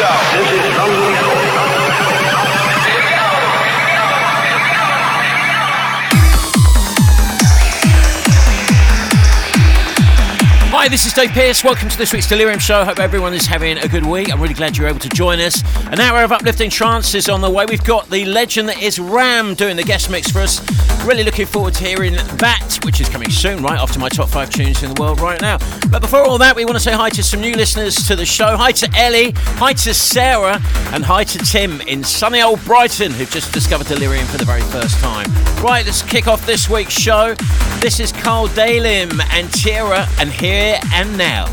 this is Dave Pearce. Welcome to this week's Delirium Show. Hope everyone is having a good week. I'm really glad you're able to join us. An hour of uplifting trance is on the way. We've got the legend that is Ram doing the guest mix for us. Really looking forward to hearing that, which is coming soon, right after my top five tunes in the world right now. But before all that, we want to say hi to some new listeners to the show. Hi to Ellie, hi to Sarah, and hi to Tim in sunny old Brighton, who've just discovered Delirium for the very first time. Right, let's kick off this week's show. This is Carl Dalim and Tira, and Here and Now.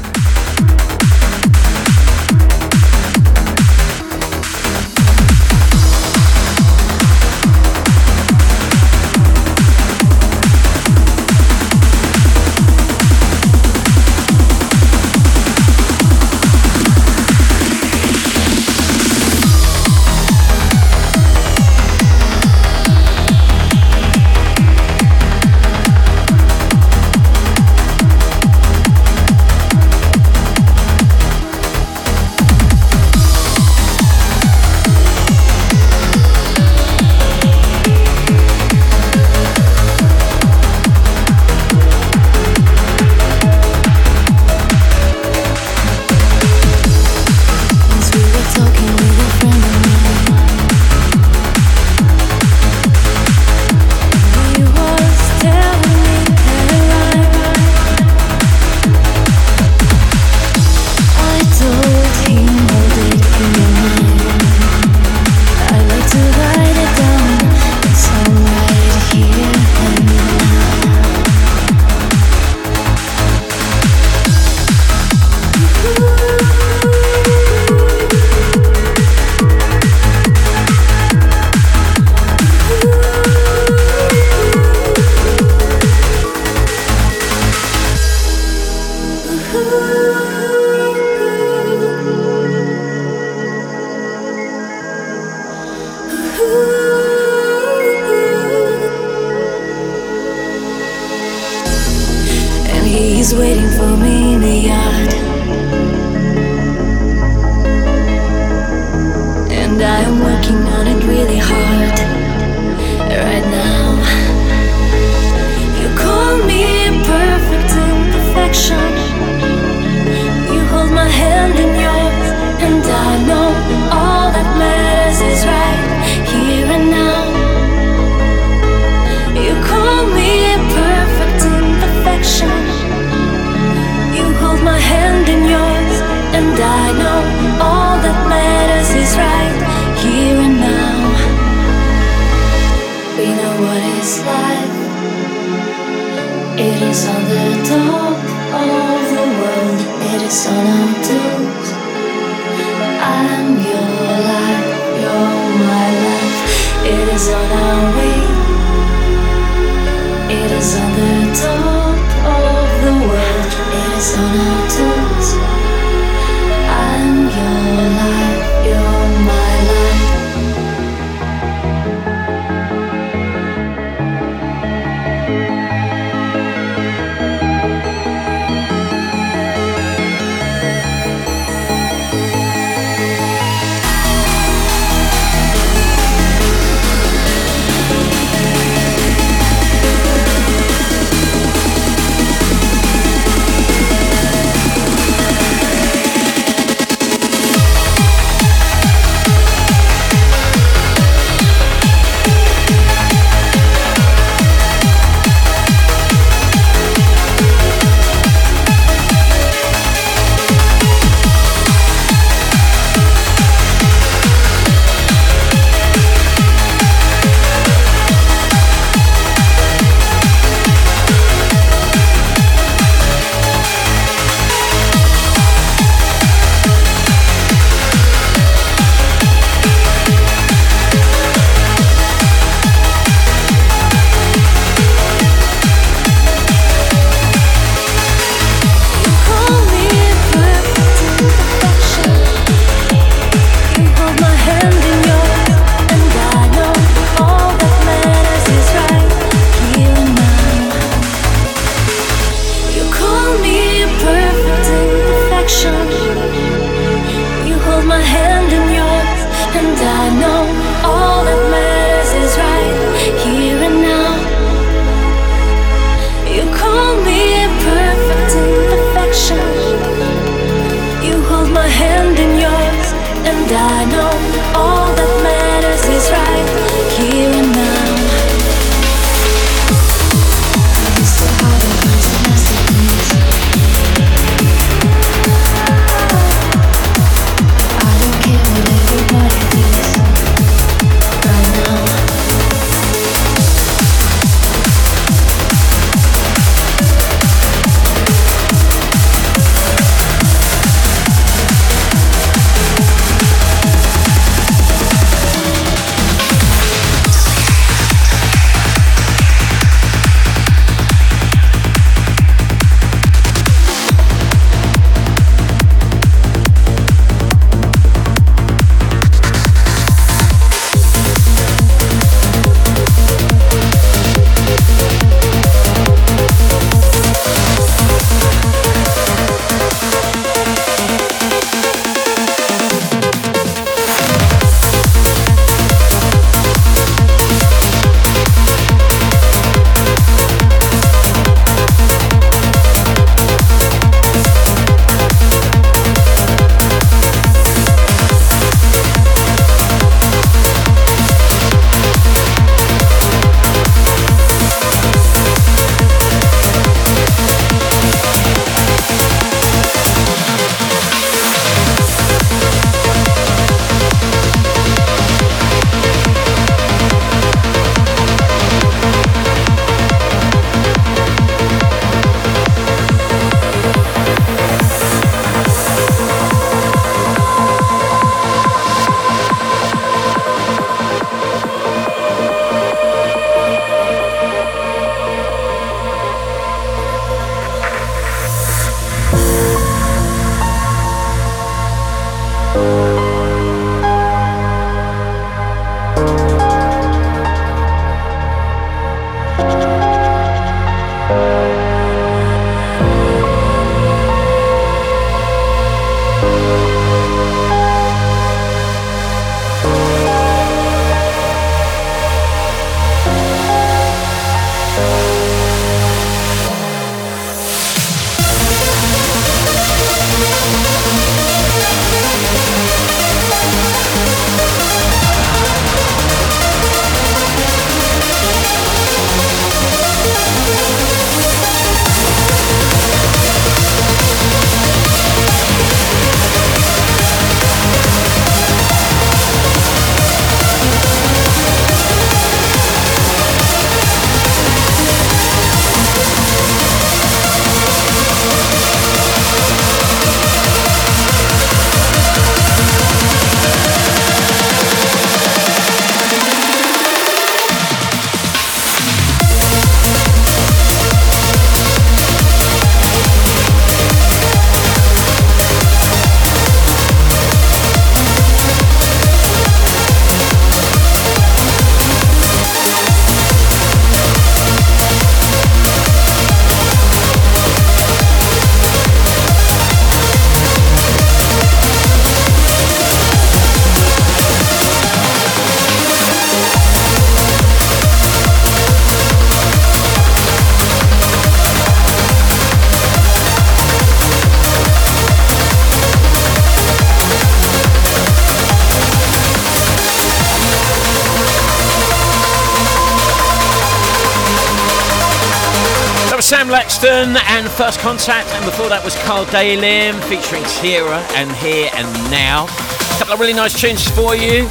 And First Contact, and before that was Carl Dalim featuring Tira and Here and Now. A couple of really nice tunes for you.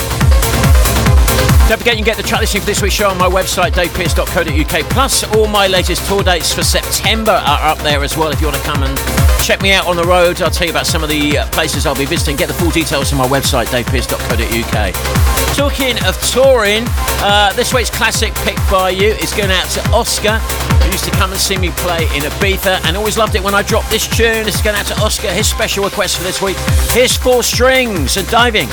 Don't forget you can get the track listing for this week's show on my website, davepearce.co.uk. Plus, all my latest tour dates for September are up there as well if you want to come and check me out on the road. I'll tell you about some of the uh, places I'll be visiting. Get the full details on my website, davepearce.co.uk. Talking of touring, uh, this week's classic pick by you is going out to Oscar, who used to come and see me play in Ibiza and always loved it when I dropped this tune. This is going out to Oscar, his special request for this week. Here's Four Strings and Diving.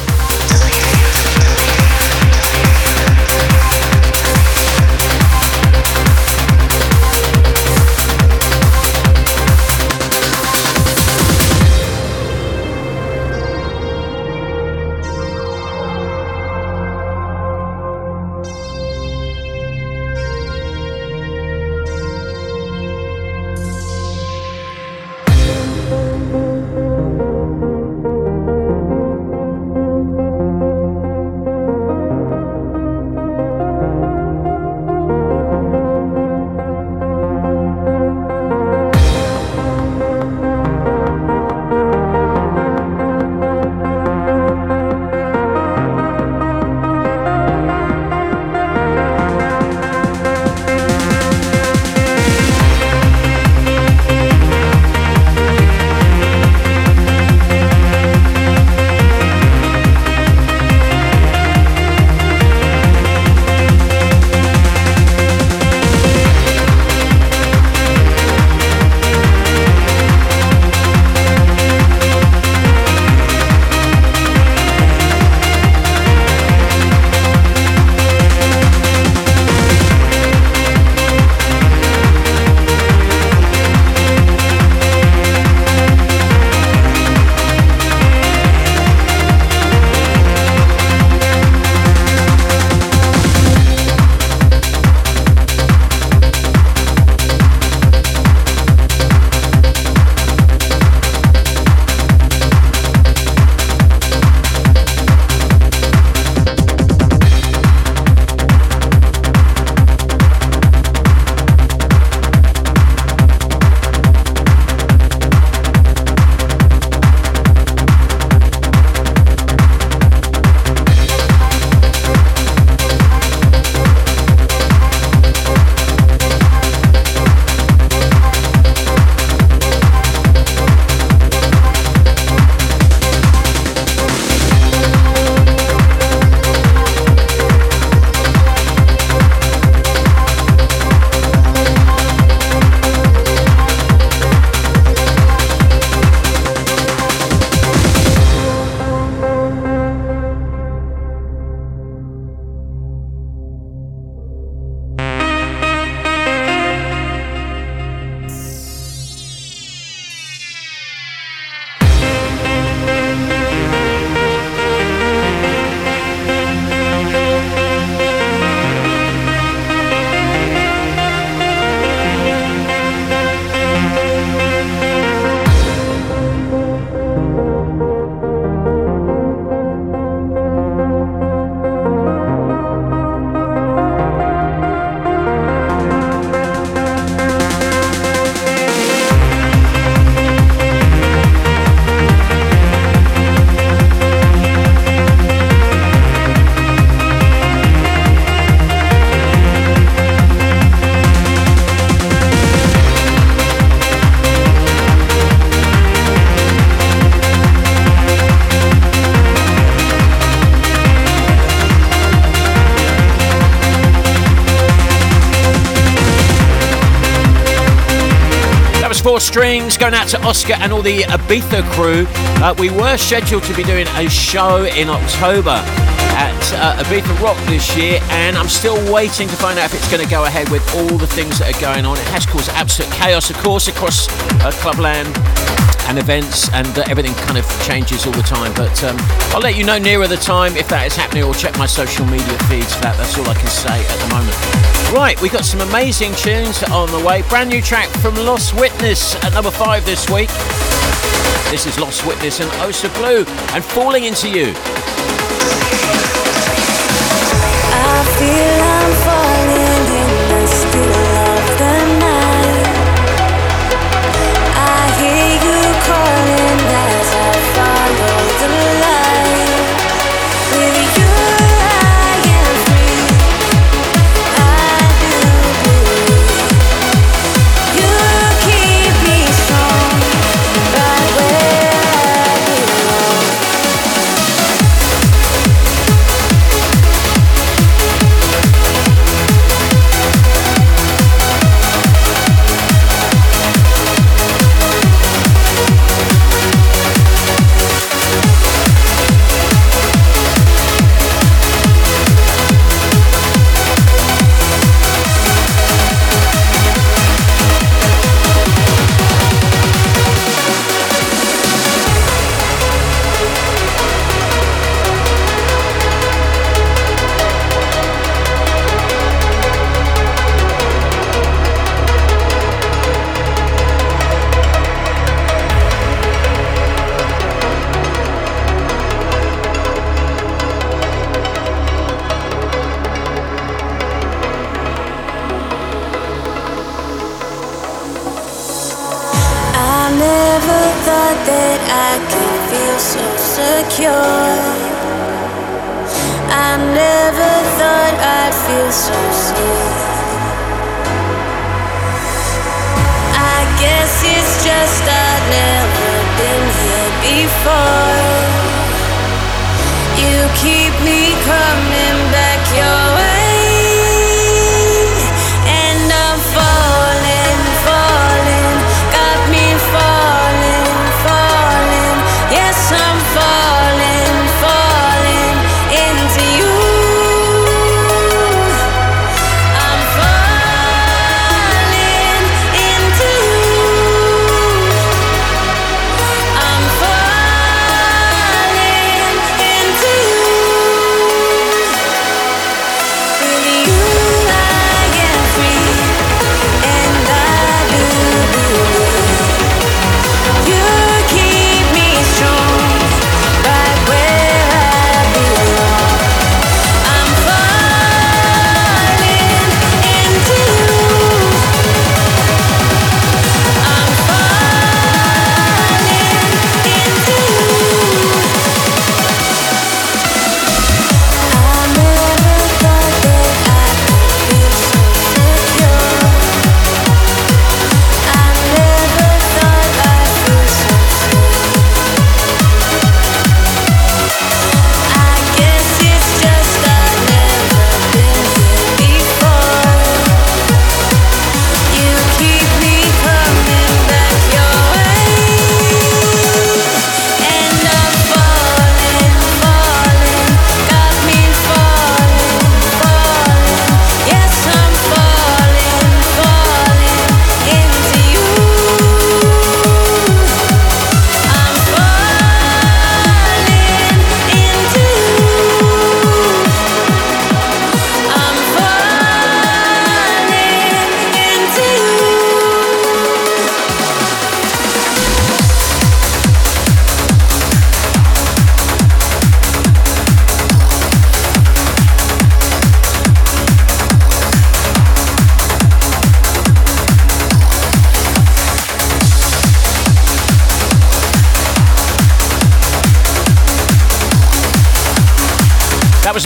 Strings going out to Oscar and all the Ibiza crew. Uh, we were scheduled to be doing a show in October at uh, Ibiza Rock this year, and I'm still waiting to find out if it's going to go ahead with all the things that are going on. It has caused absolute chaos, of course, across uh, Clubland and events, and uh, everything kind of changes all the time. But um, I'll let you know nearer the time if that is happening, or check my social media feeds for that. That's all I can say at the moment. Right, we got some amazing tunes on the way. Brand new track from Lost Witness at number five this week. This is Lost Witness and Osa Blue and Falling Into You.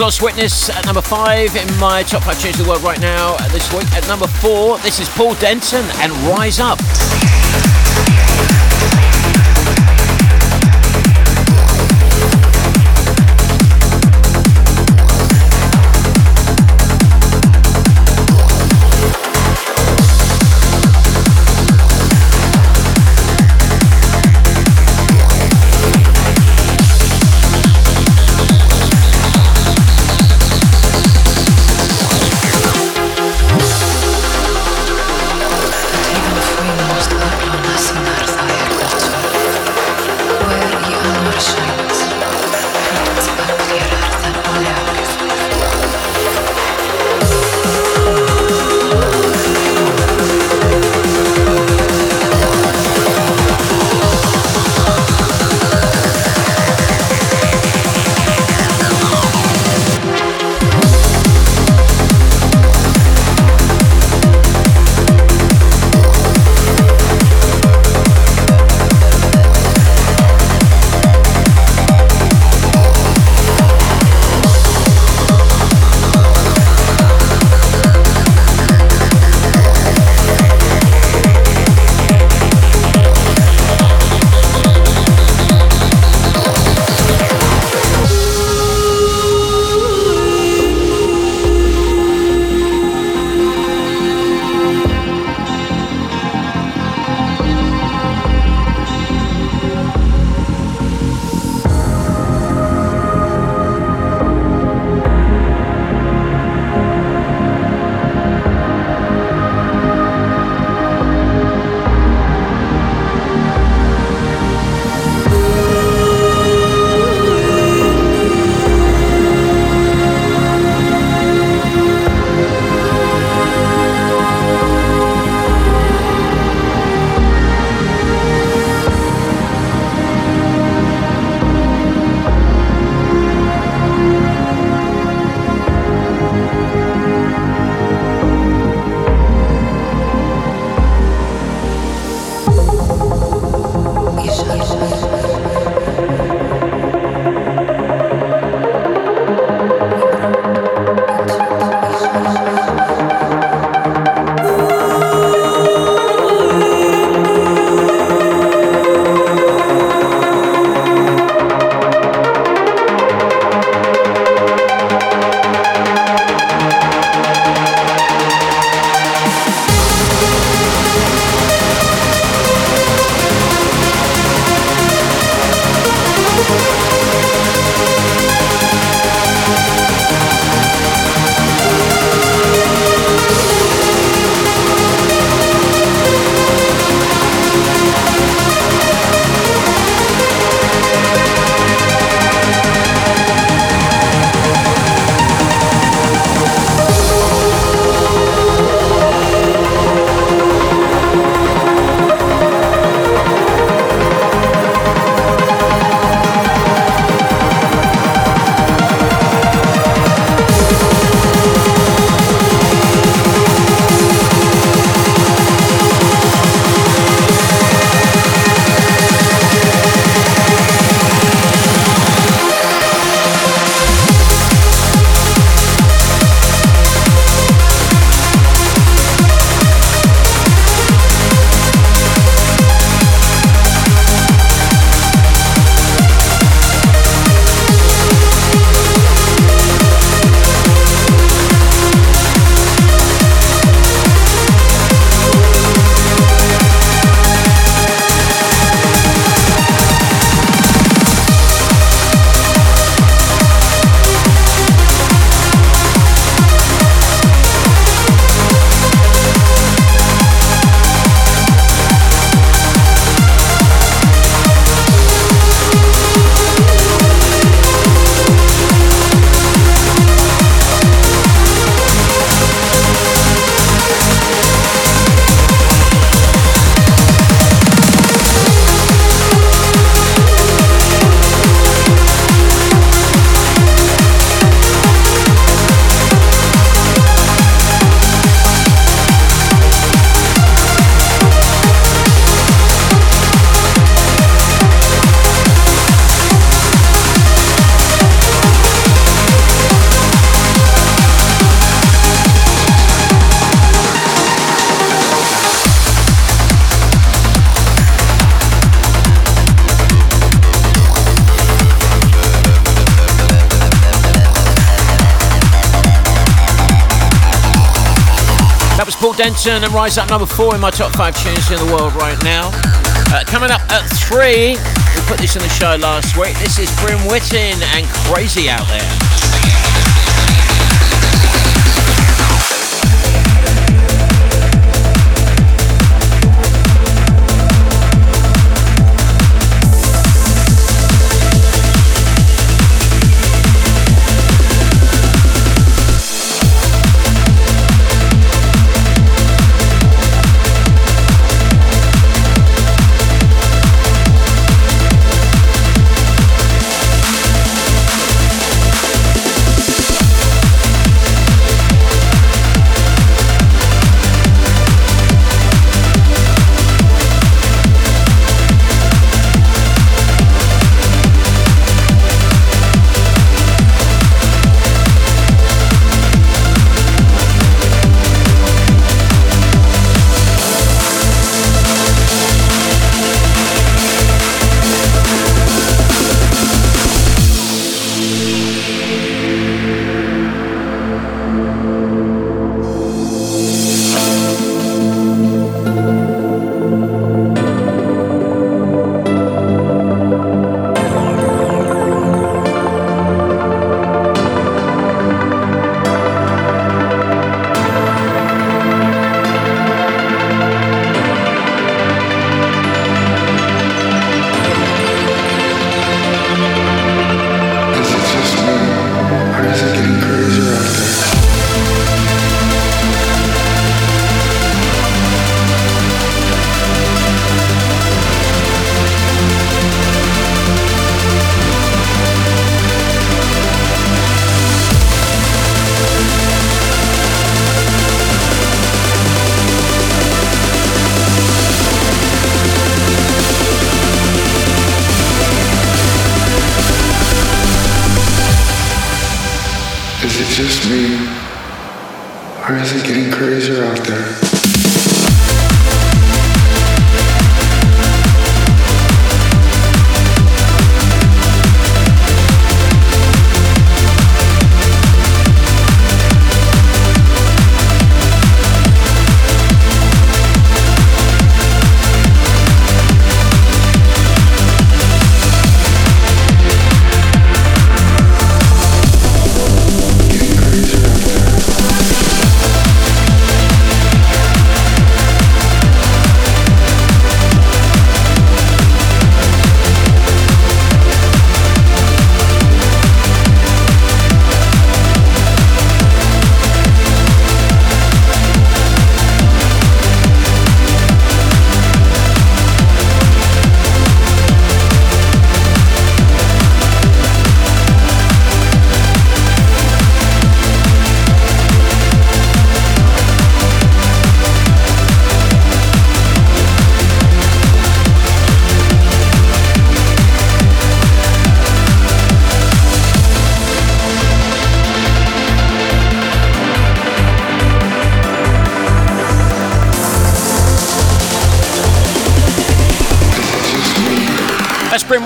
Lost Witness at number five in my top five tunes of the world right now this week. At number four, this is Paul Denton and Rise Up. Denton and Rise Up number four in my top five tunes in the world right now. Uh, coming up at three, we put this in the show last week. This is Bryn Whiting and Crazy Out There.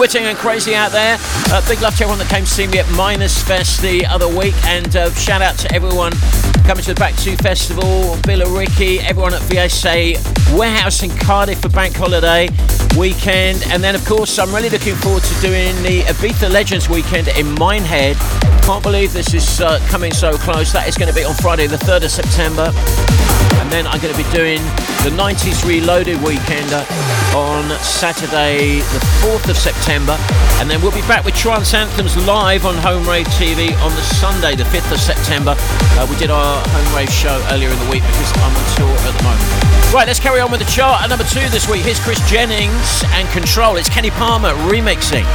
Whiting and Crazy out there. Uh, big love to everyone that came to see me at Minus Fest the other week, and uh, shout out to everyone coming to the Back 2 Festival, Villa Ricky, everyone at VSA Warehouse in Cardiff for Bank Holiday weekend, and then of course I'm really looking forward to doing the Ibiza Legends weekend in Minehead. Can't believe this is uh, coming so close. That is going to be on Friday, the 3rd of September, and then I'm going to be doing the 90s Reloaded weekender on Saturday, the 4th of September. And then we'll be back with Trance Anthems live on Home Rave TV on the Sunday, the 5th of September. Uh, we did our Home Rave show earlier in the week because I'm on tour at the moment. Right, let's carry on with the chart. At number two this week, here's Chris Jennings and Control. It's Kenny Palmer remixing.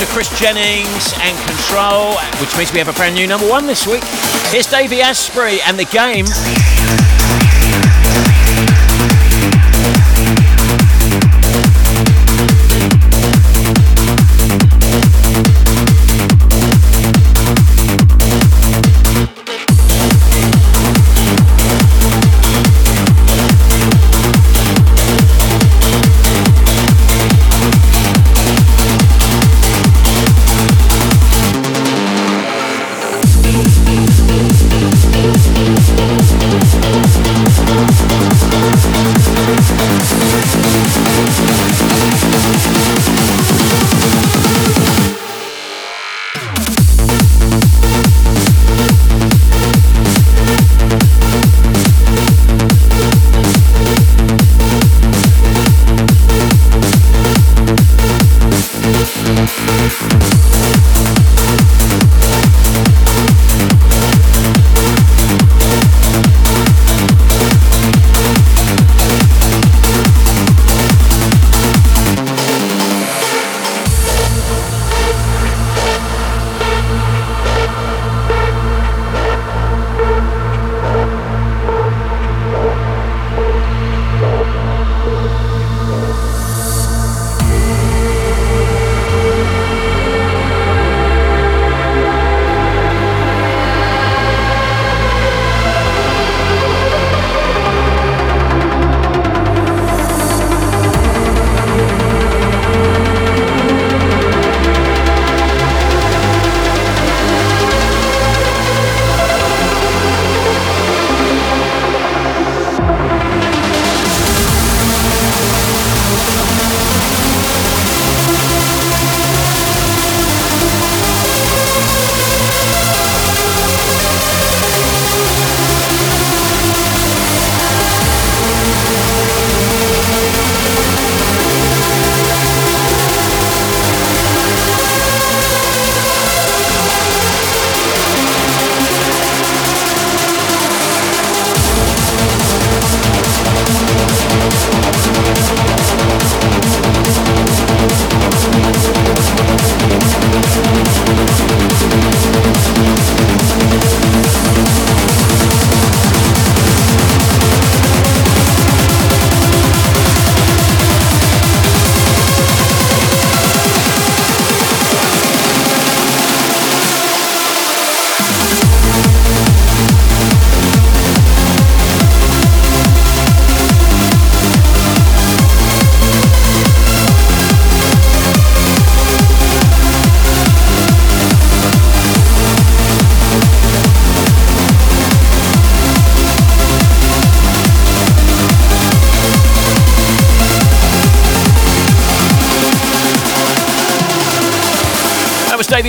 Of Chris Jennings and Control, which means we have a brand new number one this week. Here's Davey Asprey and the game.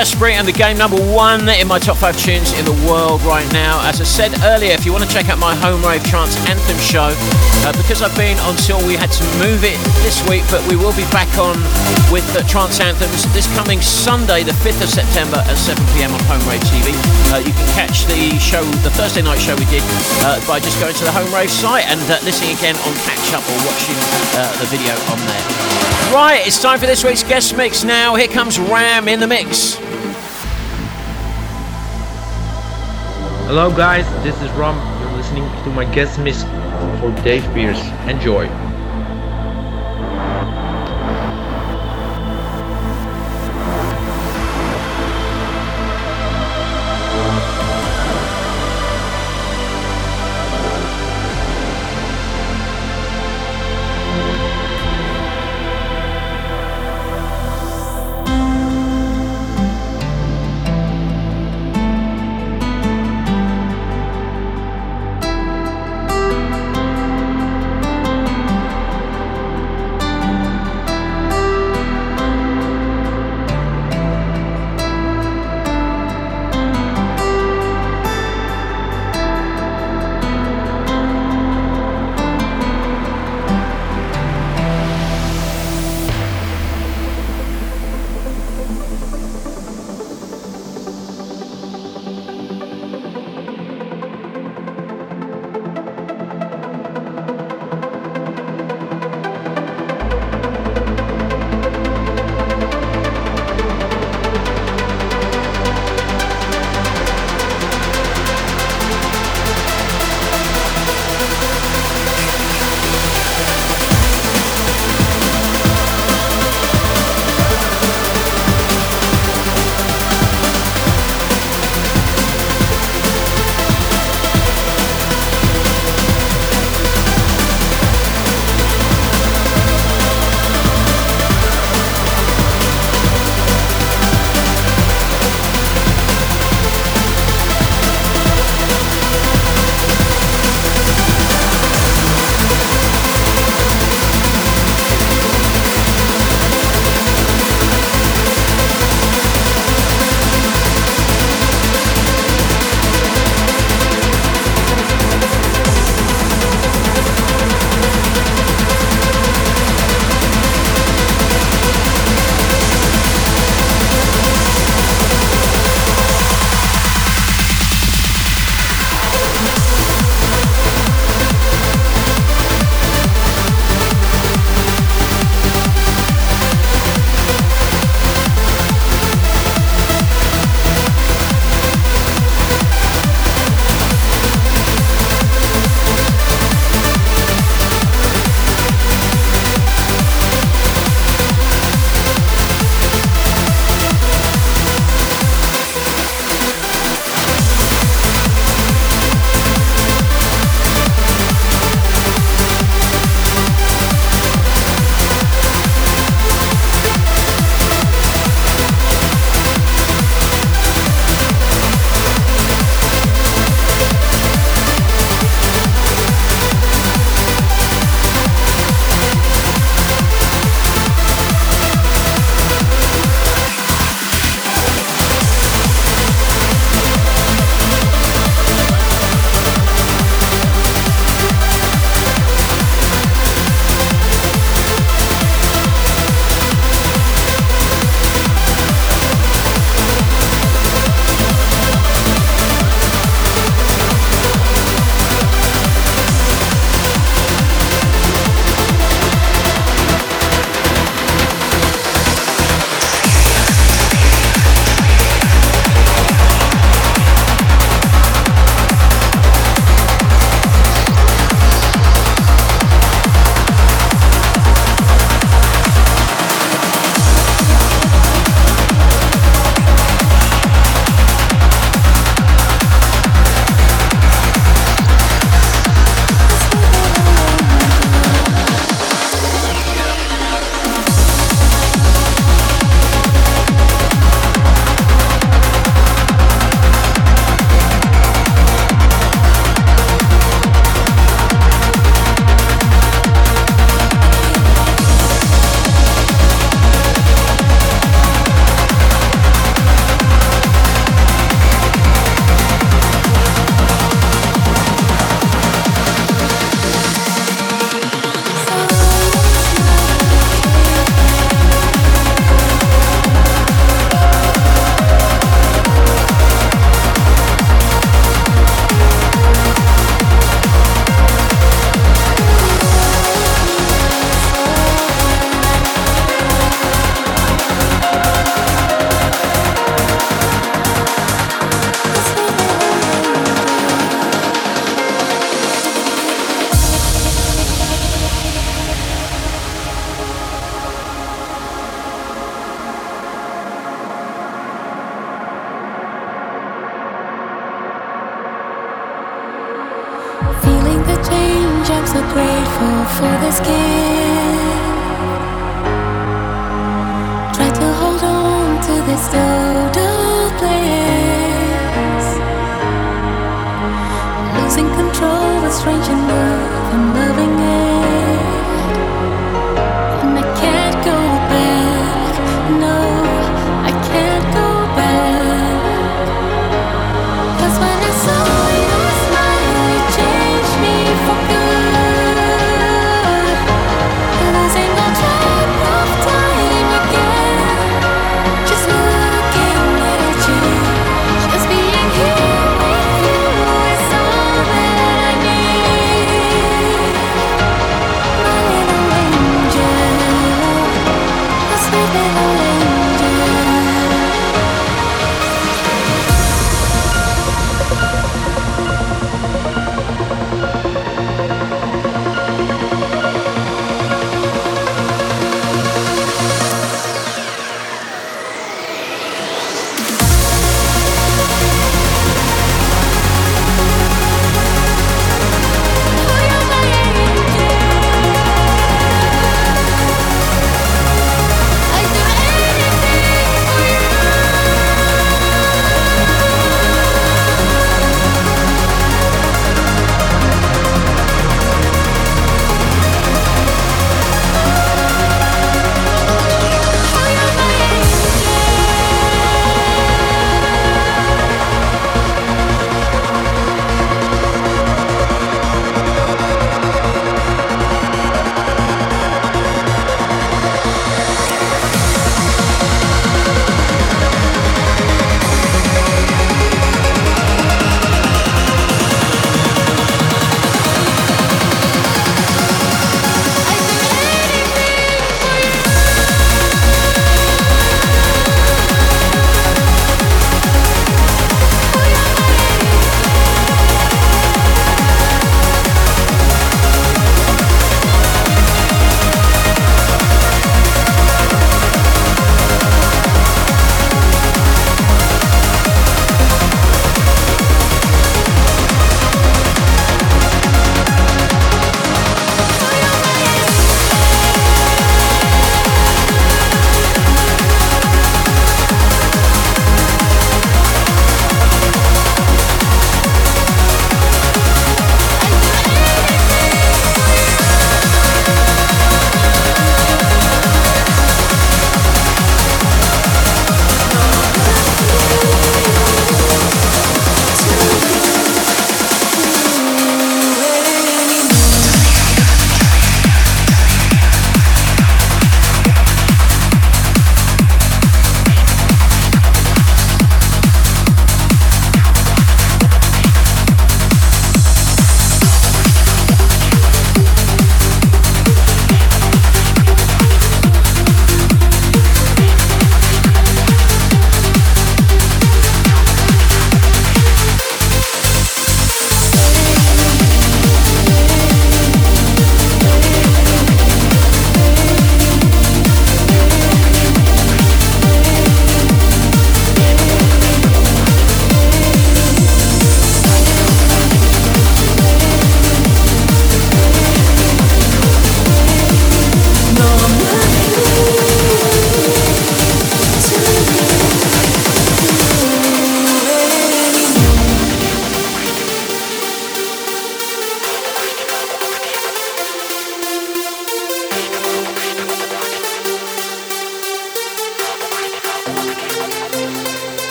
Davey and the game number one in my top five tunes in the world right now. As I said earlier, if you want to check out my Home Rave Trance Anthem show, uh, because I've been on tour, we had to move it this week, but we will be back on with uh, Trance Anthems this coming Sunday, the 5th of September at 7 pm on Home Rave TV. Uh, you can catch the show, the Thursday night show we did, uh, by just going to the Home Rave site and uh, listening again on catch up or watching uh, the video on there. Right, it's time for this week's guest mix now. Here comes Ram in the mix. Hello, guys, this is Rom. You're listening to my guest mix for Dave Pearce. Enjoy.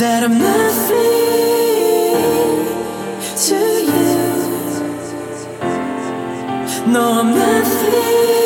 that I'm nothing to you. No, I'm nothing.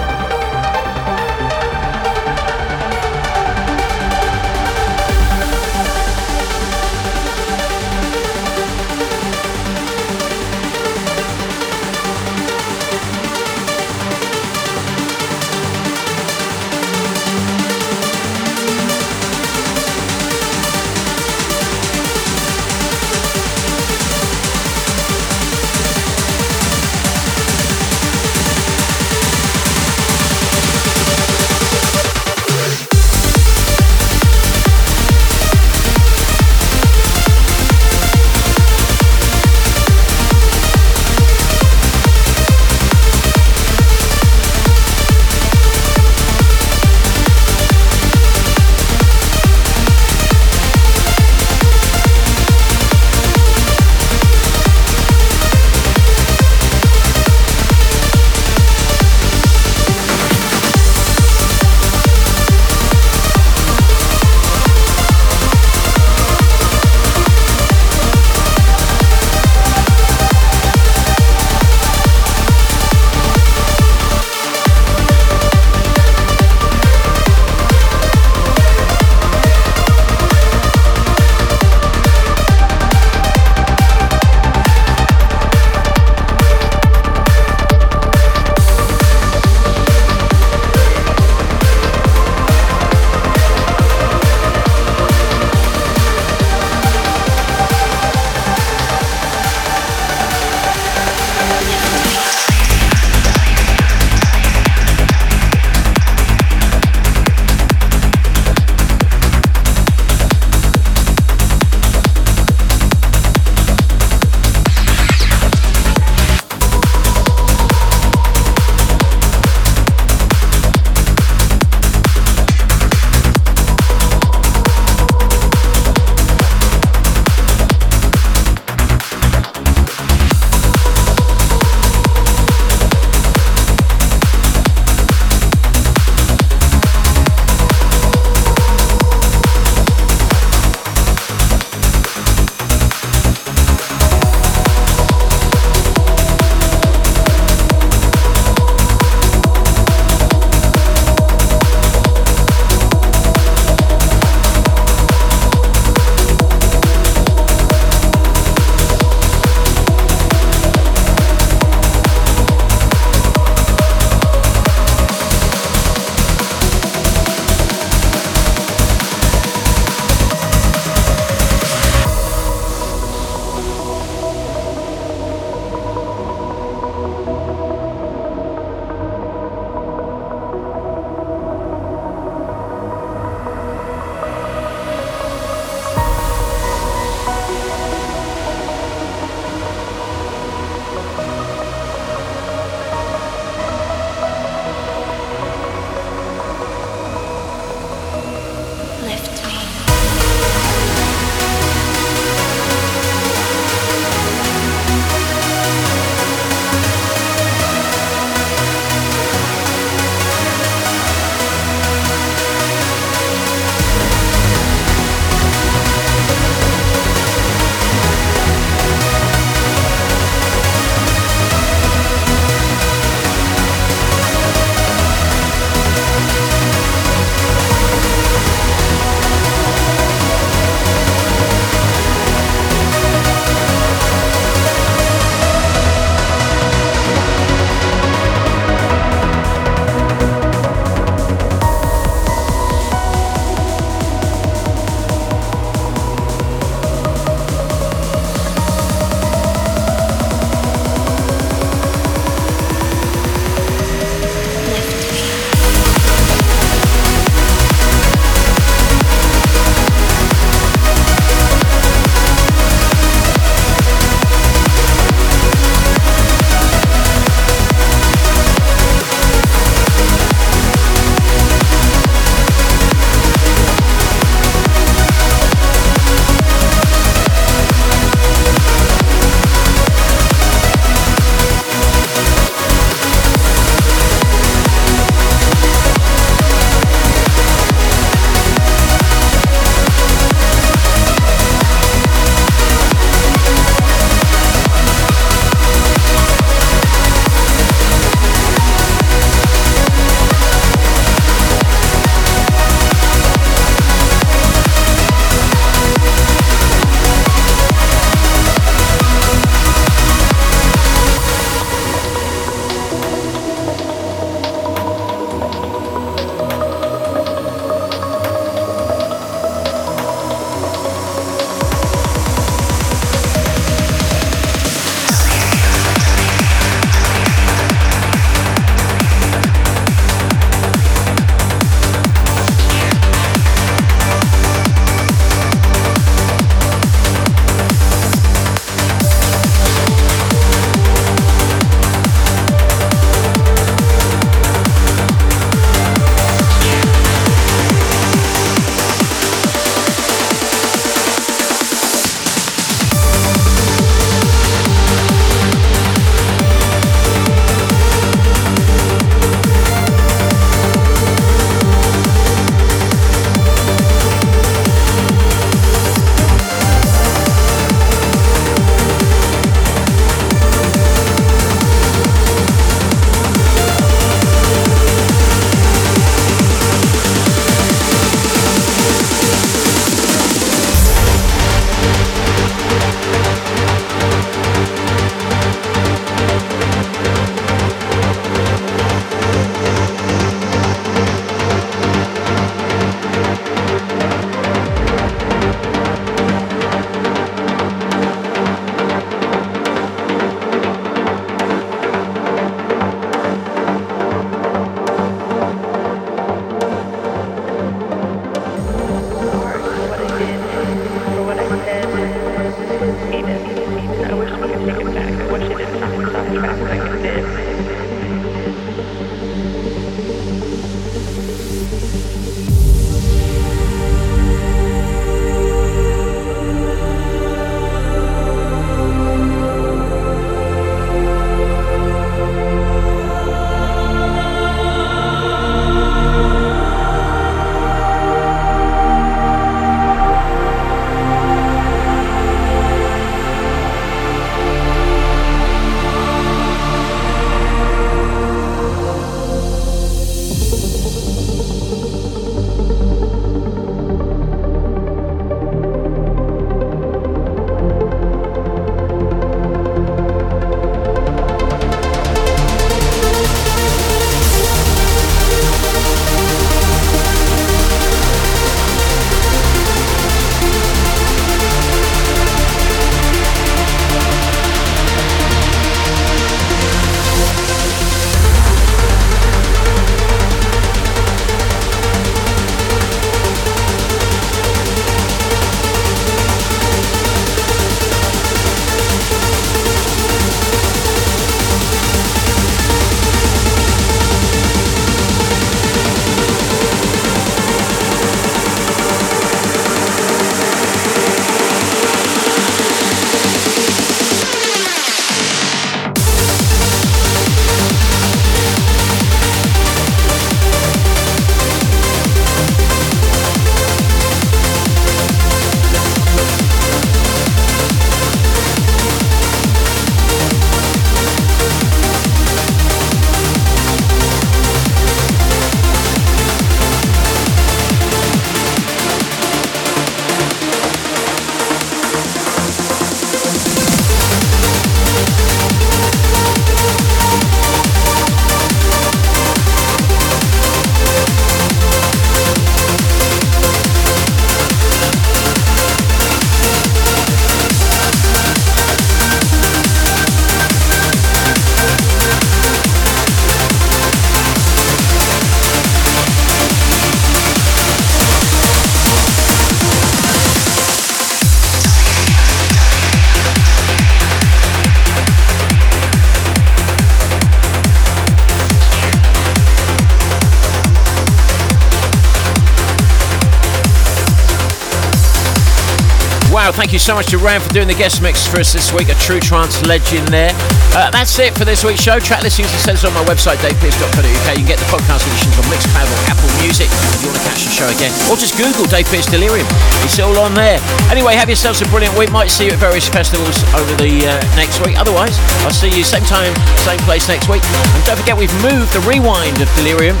Thank you so much to Ram for doing the guest mix for us this week. A true trance legend there. Uh, that's it for this week's show. Track listings are sent on my website, davepearce.co.uk. You can get the podcast editions on Mixcloud or Apple Music if you want to catch the show again. Or just Google Dave Pearce Delirium. It's all on there. Anyway, have yourselves a brilliant week. Might see you at various festivals over the uh, next week. Otherwise, I'll see you same time, same place next week. And don't forget, we've moved the rewind of Delirium.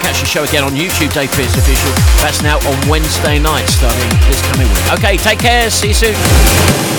Catch the show again on YouTube, Dave Pearce Official, that's now on Wednesday night starting this coming week. Okay, take care. See you soon.